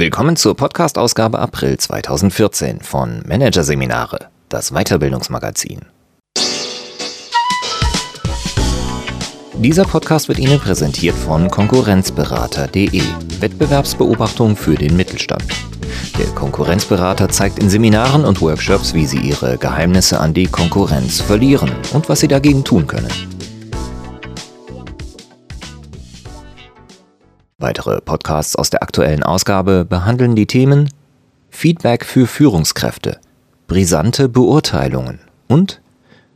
Willkommen zur Podcast-Ausgabe April 2014 von Managerseminare, das Weiterbildungsmagazin. Dieser Podcast wird Ihnen präsentiert von Konkurrenzberater.de, Wettbewerbsbeobachtung für den Mittelstand. Der Konkurrenzberater zeigt in Seminaren und Workshops, wie Sie Ihre Geheimnisse an die Konkurrenz verlieren und was Sie dagegen tun können. Weitere Podcasts aus der aktuellen Ausgabe behandeln die Themen Feedback für Führungskräfte, brisante Beurteilungen und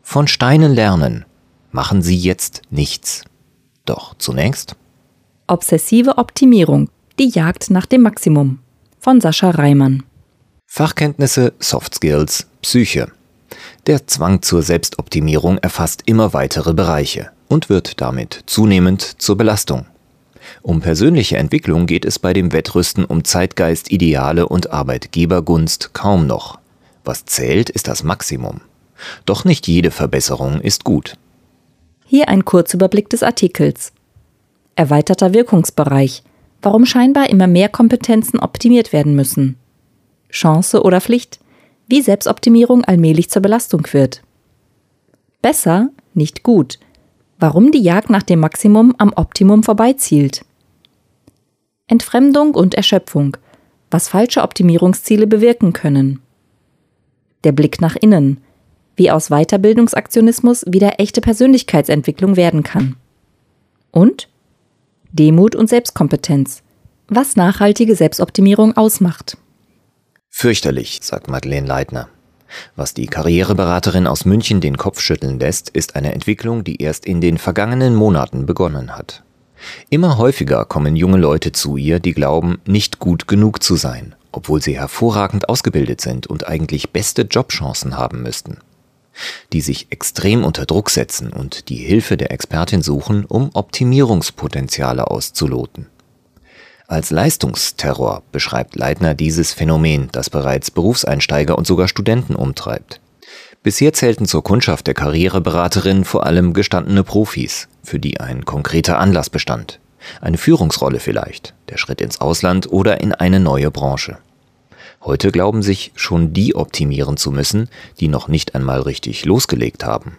von Steinen lernen. Machen Sie jetzt nichts. Doch zunächst Obsessive Optimierung, die Jagd nach dem Maximum von Sascha Reimann. Fachkenntnisse, Soft Skills, Psyche. Der Zwang zur Selbstoptimierung erfasst immer weitere Bereiche und wird damit zunehmend zur Belastung. Um persönliche Entwicklung geht es bei dem Wettrüsten um Zeitgeist, Ideale und Arbeitgebergunst kaum noch. Was zählt, ist das Maximum. Doch nicht jede Verbesserung ist gut. Hier ein Kurzüberblick des Artikels. Erweiterter Wirkungsbereich. Warum scheinbar immer mehr Kompetenzen optimiert werden müssen. Chance oder Pflicht. Wie Selbstoptimierung allmählich zur Belastung wird. Besser, nicht gut warum die Jagd nach dem Maximum am Optimum vorbeizielt. Entfremdung und Erschöpfung, was falsche Optimierungsziele bewirken können. Der Blick nach innen, wie aus Weiterbildungsaktionismus wieder echte Persönlichkeitsentwicklung werden kann. Und Demut und Selbstkompetenz, was nachhaltige Selbstoptimierung ausmacht. Fürchterlich, sagt Madeleine Leitner. Was die Karriereberaterin aus München den Kopf schütteln lässt, ist eine Entwicklung, die erst in den vergangenen Monaten begonnen hat. Immer häufiger kommen junge Leute zu ihr, die glauben, nicht gut genug zu sein, obwohl sie hervorragend ausgebildet sind und eigentlich beste Jobchancen haben müssten. Die sich extrem unter Druck setzen und die Hilfe der Expertin suchen, um Optimierungspotenziale auszuloten. Als Leistungsterror beschreibt Leitner dieses Phänomen, das bereits Berufseinsteiger und sogar Studenten umtreibt. Bisher zählten zur Kundschaft der Karriereberaterin vor allem gestandene Profis, für die ein konkreter Anlass bestand. Eine Führungsrolle vielleicht, der Schritt ins Ausland oder in eine neue Branche. Heute glauben sich schon die optimieren zu müssen, die noch nicht einmal richtig losgelegt haben.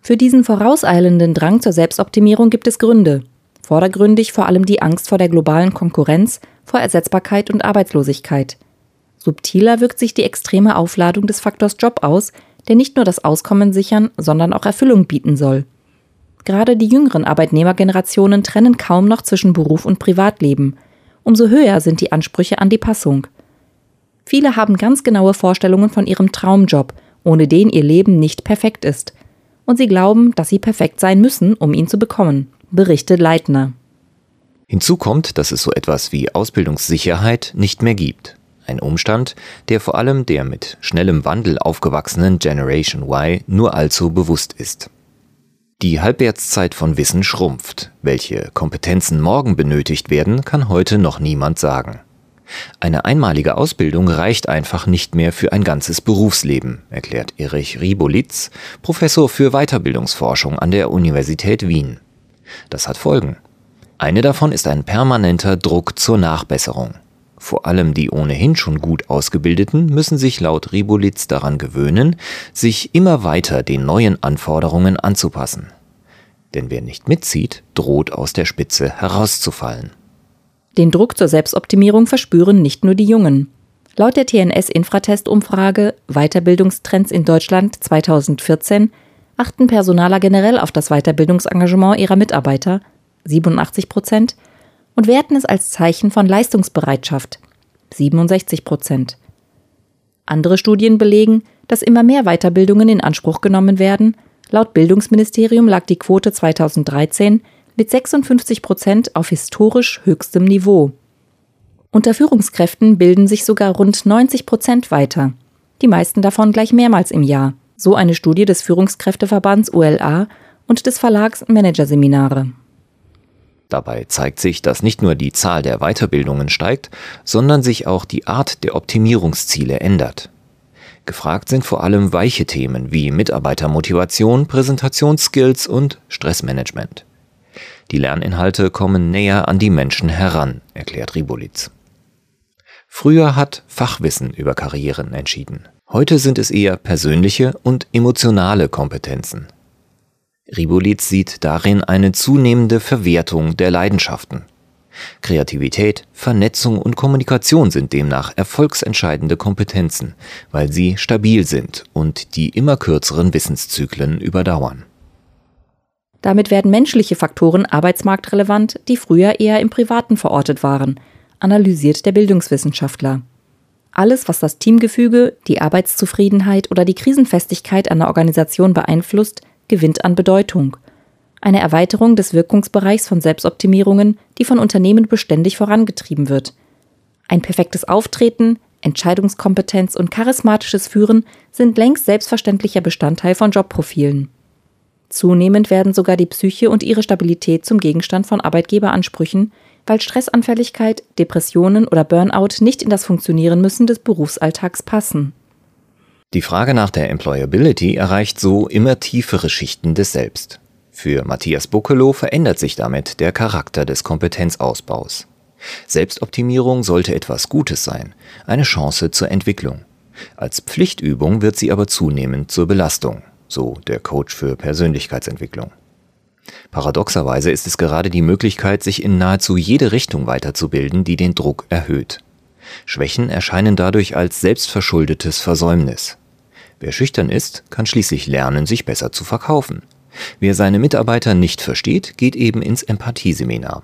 Für diesen vorauseilenden Drang zur Selbstoptimierung gibt es Gründe, Vordergründig vor allem die Angst vor der globalen Konkurrenz, vor Ersetzbarkeit und Arbeitslosigkeit. Subtiler wirkt sich die extreme Aufladung des Faktors Job aus, der nicht nur das Auskommen sichern, sondern auch Erfüllung bieten soll. Gerade die jüngeren Arbeitnehmergenerationen trennen kaum noch zwischen Beruf und Privatleben. Umso höher sind die Ansprüche an die Passung. Viele haben ganz genaue Vorstellungen von ihrem Traumjob, ohne den ihr Leben nicht perfekt ist. Und sie glauben, dass sie perfekt sein müssen, um ihn zu bekommen berichtet Leitner. Hinzu kommt, dass es so etwas wie Ausbildungssicherheit nicht mehr gibt. Ein Umstand, der vor allem der mit schnellem Wandel aufgewachsenen Generation Y nur allzu bewusst ist. Die Halbwertszeit von Wissen schrumpft. Welche Kompetenzen morgen benötigt werden, kann heute noch niemand sagen. Eine einmalige Ausbildung reicht einfach nicht mehr für ein ganzes Berufsleben, erklärt Erich Ribolitz, Professor für Weiterbildungsforschung an der Universität Wien. Das hat Folgen. Eine davon ist ein permanenter Druck zur Nachbesserung. Vor allem die ohnehin schon gut ausgebildeten müssen sich laut Ribolitz daran gewöhnen, sich immer weiter den neuen Anforderungen anzupassen. Denn wer nicht mitzieht, droht aus der Spitze herauszufallen. Den Druck zur Selbstoptimierung verspüren nicht nur die Jungen. Laut der TNS-Infratest-Umfrage Weiterbildungstrends in Deutschland 2014 achten Personaler generell auf das Weiterbildungsengagement ihrer Mitarbeiter 87 Prozent und werten es als Zeichen von Leistungsbereitschaft 67 Prozent. Andere Studien belegen, dass immer mehr Weiterbildungen in Anspruch genommen werden. Laut Bildungsministerium lag die Quote 2013 mit 56 Prozent auf historisch höchstem Niveau. Unter Führungskräften bilden sich sogar rund 90 Prozent weiter, die meisten davon gleich mehrmals im Jahr so eine Studie des Führungskräfteverbands ULA und des Verlags Managerseminare. Dabei zeigt sich, dass nicht nur die Zahl der Weiterbildungen steigt, sondern sich auch die Art der Optimierungsziele ändert. Gefragt sind vor allem weiche Themen wie Mitarbeitermotivation, Präsentationsskills und Stressmanagement. Die Lerninhalte kommen näher an die Menschen heran, erklärt Ribolitz. Früher hat Fachwissen über Karrieren entschieden. Heute sind es eher persönliche und emotionale Kompetenzen. Ribolitz sieht darin eine zunehmende Verwertung der Leidenschaften. Kreativität, Vernetzung und Kommunikation sind demnach erfolgsentscheidende Kompetenzen, weil sie stabil sind und die immer kürzeren Wissenszyklen überdauern. Damit werden menschliche Faktoren arbeitsmarktrelevant, die früher eher im Privaten verortet waren, analysiert der Bildungswissenschaftler. Alles, was das Teamgefüge, die Arbeitszufriedenheit oder die Krisenfestigkeit einer Organisation beeinflusst, gewinnt an Bedeutung. Eine Erweiterung des Wirkungsbereichs von Selbstoptimierungen, die von Unternehmen beständig vorangetrieben wird. Ein perfektes Auftreten, Entscheidungskompetenz und charismatisches Führen sind längst selbstverständlicher Bestandteil von Jobprofilen. Zunehmend werden sogar die Psyche und ihre Stabilität zum Gegenstand von Arbeitgeberansprüchen, weil Stressanfälligkeit, Depressionen oder Burnout nicht in das Funktionieren müssen des Berufsalltags passen. Die Frage nach der Employability erreicht so immer tiefere Schichten des Selbst. Für Matthias Buckelow verändert sich damit der Charakter des Kompetenzausbaus. Selbstoptimierung sollte etwas Gutes sein, eine Chance zur Entwicklung. Als Pflichtübung wird sie aber zunehmend zur Belastung, so der Coach für Persönlichkeitsentwicklung. Paradoxerweise ist es gerade die Möglichkeit, sich in nahezu jede Richtung weiterzubilden, die den Druck erhöht. Schwächen erscheinen dadurch als selbstverschuldetes Versäumnis. Wer schüchtern ist, kann schließlich lernen, sich besser zu verkaufen. Wer seine Mitarbeiter nicht versteht, geht eben ins Empathieseminar.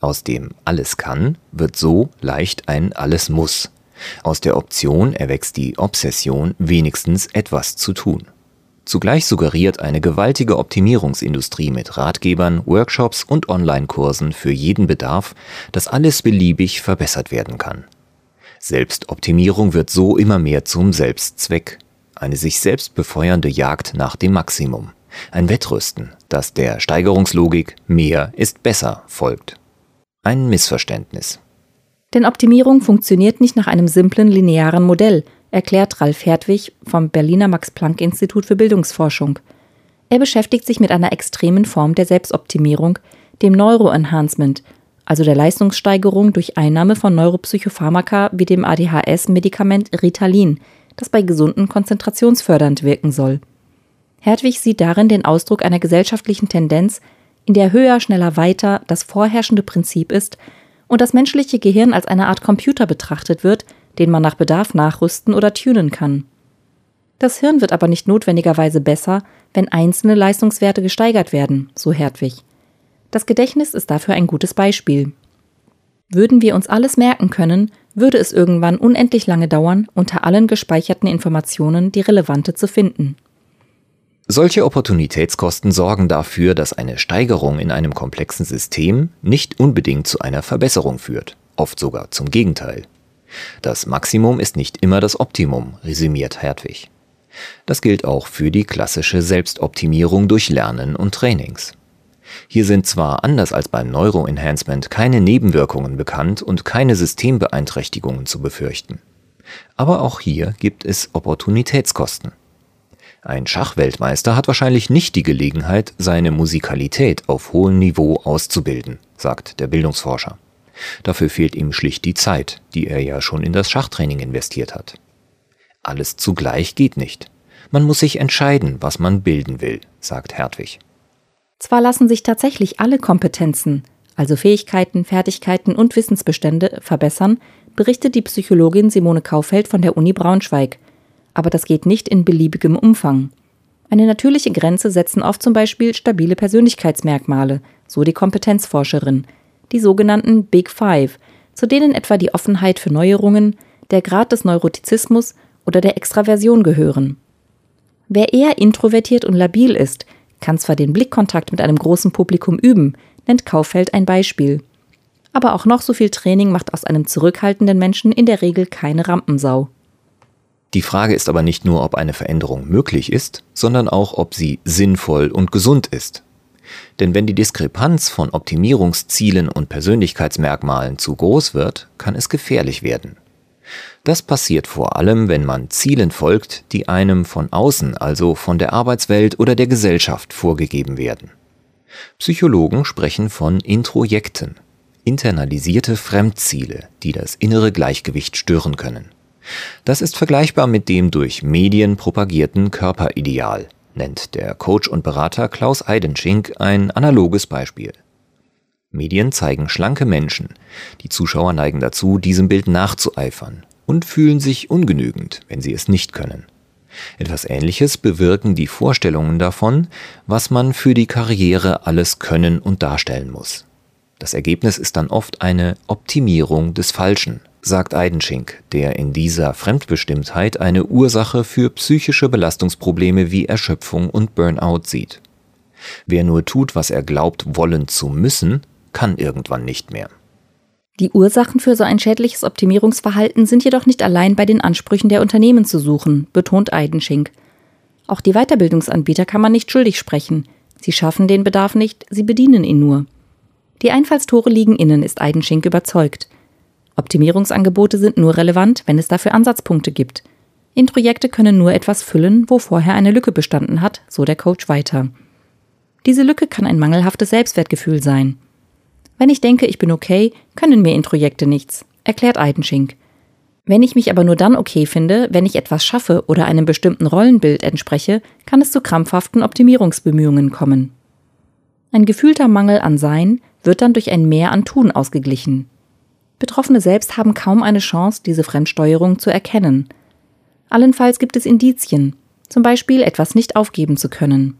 Aus dem Alles kann wird so leicht ein Alles muss. Aus der Option erwächst die Obsession, wenigstens etwas zu tun. Zugleich suggeriert eine gewaltige Optimierungsindustrie mit Ratgebern, Workshops und Online-Kursen für jeden Bedarf, dass alles beliebig verbessert werden kann. Selbstoptimierung wird so immer mehr zum Selbstzweck, eine sich selbst befeuernde Jagd nach dem Maximum, ein Wettrüsten, das der Steigerungslogik mehr ist besser folgt. Ein Missverständnis. Denn Optimierung funktioniert nicht nach einem simplen linearen Modell – erklärt Ralf Hertwig vom Berliner Max-Planck-Institut für Bildungsforschung. Er beschäftigt sich mit einer extremen Form der Selbstoptimierung, dem Neuroenhancement, also der Leistungssteigerung durch Einnahme von Neuropsychopharmaka wie dem ADHS-Medikament Ritalin, das bei Gesunden konzentrationsfördernd wirken soll. Hertwig sieht darin den Ausdruck einer gesellschaftlichen Tendenz, in der höher, schneller, weiter das vorherrschende Prinzip ist und das menschliche Gehirn als eine Art Computer betrachtet wird, den man nach Bedarf nachrüsten oder tunen kann. Das Hirn wird aber nicht notwendigerweise besser, wenn einzelne Leistungswerte gesteigert werden, so Hertwig. Das Gedächtnis ist dafür ein gutes Beispiel. Würden wir uns alles merken können, würde es irgendwann unendlich lange dauern, unter allen gespeicherten Informationen die relevante zu finden. Solche Opportunitätskosten sorgen dafür, dass eine Steigerung in einem komplexen System nicht unbedingt zu einer Verbesserung führt, oft sogar zum Gegenteil. Das Maximum ist nicht immer das Optimum, resümiert Hertwig. Das gilt auch für die klassische Selbstoptimierung durch Lernen und Trainings. Hier sind zwar anders als beim Neuroenhancement keine Nebenwirkungen bekannt und keine Systembeeinträchtigungen zu befürchten. Aber auch hier gibt es Opportunitätskosten. Ein Schachweltmeister hat wahrscheinlich nicht die Gelegenheit, seine Musikalität auf hohem Niveau auszubilden, sagt der Bildungsforscher. Dafür fehlt ihm schlicht die Zeit, die er ja schon in das Schachtraining investiert hat. Alles zugleich geht nicht. Man muss sich entscheiden, was man bilden will, sagt Hertwig. Zwar lassen sich tatsächlich alle Kompetenzen, also Fähigkeiten, Fertigkeiten und Wissensbestände, verbessern, berichtet die Psychologin Simone Kaufeld von der Uni Braunschweig. Aber das geht nicht in beliebigem Umfang. Eine natürliche Grenze setzen oft zum Beispiel stabile Persönlichkeitsmerkmale, so die Kompetenzforscherin, die sogenannten Big Five, zu denen etwa die Offenheit für Neuerungen, der Grad des Neurotizismus oder der Extraversion gehören. Wer eher introvertiert und labil ist, kann zwar den Blickkontakt mit einem großen Publikum üben, nennt Kaufeld ein Beispiel. Aber auch noch so viel Training macht aus einem zurückhaltenden Menschen in der Regel keine Rampensau. Die Frage ist aber nicht nur, ob eine Veränderung möglich ist, sondern auch, ob sie sinnvoll und gesund ist. Denn wenn die Diskrepanz von Optimierungszielen und Persönlichkeitsmerkmalen zu groß wird, kann es gefährlich werden. Das passiert vor allem, wenn man Zielen folgt, die einem von außen, also von der Arbeitswelt oder der Gesellschaft vorgegeben werden. Psychologen sprechen von Introjekten. internalisierte Fremdziele, die das innere Gleichgewicht stören können. Das ist vergleichbar mit dem durch Medien propagierten Körperideal, nennt der Coach und Berater Klaus Eidenschink ein analoges Beispiel. Medien zeigen schlanke Menschen. Die Zuschauer neigen dazu, diesem Bild nachzueifern und fühlen sich ungenügend, wenn sie es nicht können. Etwas Ähnliches bewirken die Vorstellungen davon, was man für die Karriere alles können und darstellen muss. Das Ergebnis ist dann oft eine Optimierung des Falschen, sagt Eidenschink, der in dieser Fremdbestimmtheit eine Ursache für psychische Belastungsprobleme wie Erschöpfung und Burnout sieht. Wer nur tut, was er glaubt wollen zu müssen, kann irgendwann nicht mehr. Die Ursachen für so ein schädliches Optimierungsverhalten sind jedoch nicht allein bei den Ansprüchen der Unternehmen zu suchen, betont Eidenschink. Auch die Weiterbildungsanbieter kann man nicht schuldig sprechen. Sie schaffen den Bedarf nicht, sie bedienen ihn nur. Die Einfallstore liegen innen, ist Eidenschink überzeugt. Optimierungsangebote sind nur relevant, wenn es dafür Ansatzpunkte gibt. Introjekte können nur etwas füllen, wo vorher eine Lücke bestanden hat, so der Coach weiter. Diese Lücke kann ein mangelhaftes Selbstwertgefühl sein. Wenn ich denke, ich bin okay, können mir Introjekte nichts, erklärt Eidenschink. Wenn ich mich aber nur dann okay finde, wenn ich etwas schaffe oder einem bestimmten Rollenbild entspreche, kann es zu krampfhaften Optimierungsbemühungen kommen. Ein gefühlter Mangel an Sein wird dann durch ein Mehr an Tun ausgeglichen. Betroffene selbst haben kaum eine Chance, diese Fremdsteuerung zu erkennen. Allenfalls gibt es Indizien, zum Beispiel etwas nicht aufgeben zu können.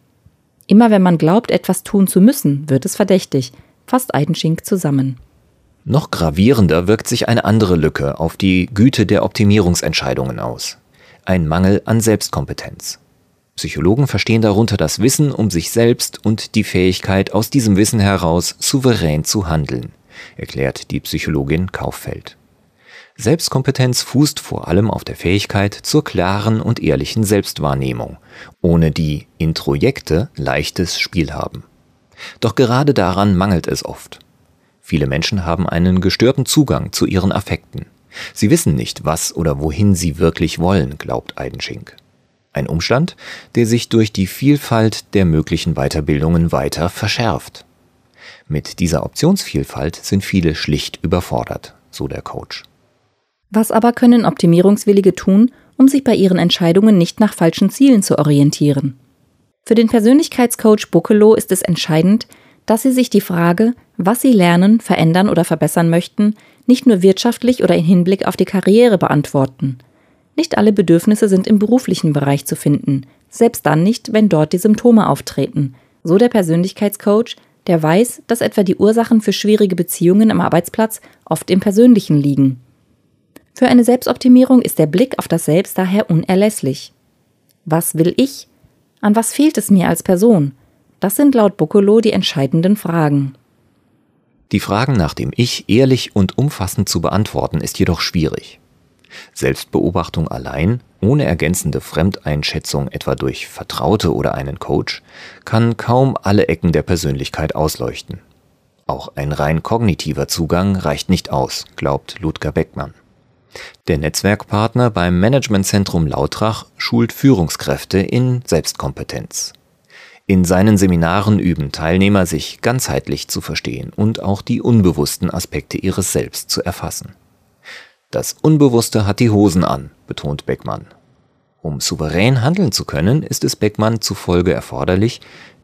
Immer wenn man glaubt, etwas tun zu müssen, wird es verdächtig, fasst Eidenschink zusammen. Noch gravierender wirkt sich eine andere Lücke auf die Güte der Optimierungsentscheidungen aus. Ein Mangel an Selbstkompetenz. Psychologen verstehen darunter das Wissen um sich selbst und die Fähigkeit, aus diesem Wissen heraus souverän zu handeln, erklärt die Psychologin Kauffeld. Selbstkompetenz fußt vor allem auf der Fähigkeit zur klaren und ehrlichen Selbstwahrnehmung, ohne die Introjekte leichtes Spiel haben. Doch gerade daran mangelt es oft. Viele Menschen haben einen gestörten Zugang zu ihren Affekten. Sie wissen nicht, was oder wohin sie wirklich wollen, glaubt Eidenschink. Ein Umstand, der sich durch die Vielfalt der möglichen Weiterbildungen weiter verschärft. Mit dieser Optionsvielfalt sind viele schlicht überfordert, so der Coach. Was aber können Optimierungswillige tun, um sich bei ihren Entscheidungen nicht nach falschen Zielen zu orientieren? Für den Persönlichkeitscoach Buckelow ist es entscheidend, dass Sie sich die Frage, was Sie lernen, verändern oder verbessern möchten, nicht nur wirtschaftlich oder in Hinblick auf die Karriere beantworten. Nicht alle Bedürfnisse sind im beruflichen Bereich zu finden, selbst dann nicht, wenn dort die Symptome auftreten. So der Persönlichkeitscoach, der weiß, dass etwa die Ursachen für schwierige Beziehungen am Arbeitsplatz oft im Persönlichen liegen. Für eine Selbstoptimierung ist der Blick auf das Selbst daher unerlässlich. Was will ich? An was fehlt es mir als Person? Das sind laut Buccolo die entscheidenden Fragen. Die Fragen nach dem Ich ehrlich und umfassend zu beantworten ist jedoch schwierig. Selbstbeobachtung allein, ohne ergänzende Fremdeinschätzung etwa durch Vertraute oder einen Coach, kann kaum alle Ecken der Persönlichkeit ausleuchten. Auch ein rein kognitiver Zugang reicht nicht aus, glaubt Ludger Beckmann. Der Netzwerkpartner beim Managementzentrum Lautrach schult Führungskräfte in Selbstkompetenz. In seinen Seminaren üben Teilnehmer, sich ganzheitlich zu verstehen und auch die unbewussten Aspekte ihres Selbst zu erfassen. Das Unbewusste hat die Hosen an, betont Beckmann. Um souverän handeln zu können, ist es Beckmann zufolge erforderlich,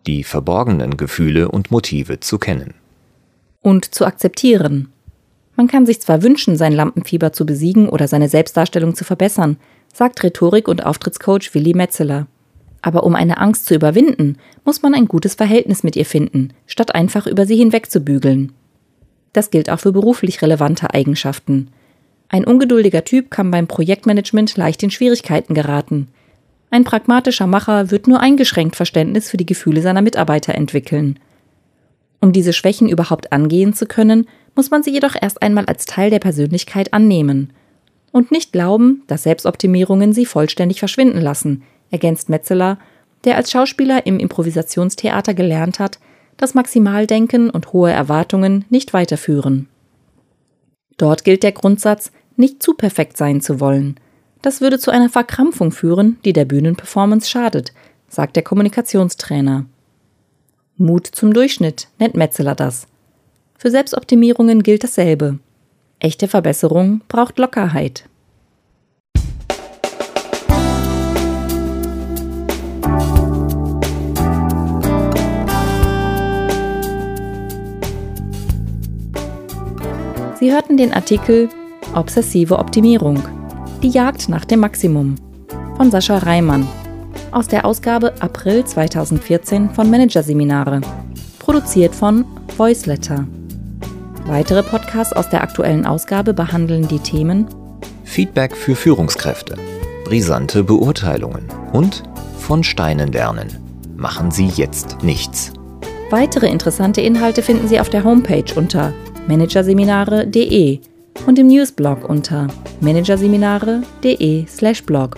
die verborgenen Gefühle und Motive zu kennen. Und zu akzeptieren, man kann sich zwar wünschen, sein Lampenfieber zu besiegen oder seine Selbstdarstellung zu verbessern, sagt Rhetorik- und Auftrittscoach Willi Metzeler. Aber um eine Angst zu überwinden, muss man ein gutes Verhältnis mit ihr finden, statt einfach über sie hinwegzubügeln. Das gilt auch für beruflich relevante Eigenschaften. Ein ungeduldiger Typ kann beim Projektmanagement leicht in Schwierigkeiten geraten. Ein pragmatischer Macher wird nur eingeschränkt Verständnis für die Gefühle seiner Mitarbeiter entwickeln. Um diese Schwächen überhaupt angehen zu können, muss man sie jedoch erst einmal als Teil der Persönlichkeit annehmen und nicht glauben, dass Selbstoptimierungen sie vollständig verschwinden lassen, ergänzt Metzeler, der als Schauspieler im Improvisationstheater gelernt hat, dass Maximaldenken und hohe Erwartungen nicht weiterführen. Dort gilt der Grundsatz, nicht zu perfekt sein zu wollen. Das würde zu einer Verkrampfung führen, die der Bühnenperformance schadet, sagt der Kommunikationstrainer. Mut zum Durchschnitt nennt Metzeler das. Für Selbstoptimierungen gilt dasselbe. Echte Verbesserung braucht Lockerheit. Sie hörten den Artikel Obsessive Optimierung. Die Jagd nach dem Maximum von Sascha Reimann aus der Ausgabe April 2014 von Managerseminare, produziert von Voiceletter. Weitere Podcasts aus der aktuellen Ausgabe behandeln die Themen Feedback für Führungskräfte, brisante Beurteilungen und von Steinen lernen. Machen Sie jetzt nichts. Weitere interessante Inhalte finden Sie auf der Homepage unter managerseminare.de und im Newsblog unter managerseminare.de/blog.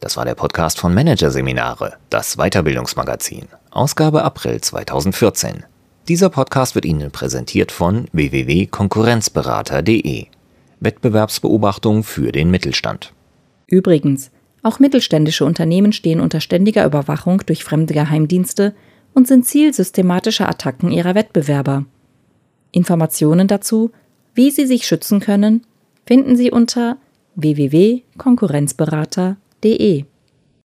Das war der Podcast von Managerseminare, das Weiterbildungsmagazin, Ausgabe April 2014. Dieser Podcast wird Ihnen präsentiert von www.konkurrenzberater.de. Wettbewerbsbeobachtung für den Mittelstand. Übrigens, auch mittelständische Unternehmen stehen unter ständiger Überwachung durch fremde Geheimdienste und sind Ziel systematischer Attacken ihrer Wettbewerber. Informationen dazu, wie Sie sich schützen können, finden Sie unter www.konkurrenzberater.de.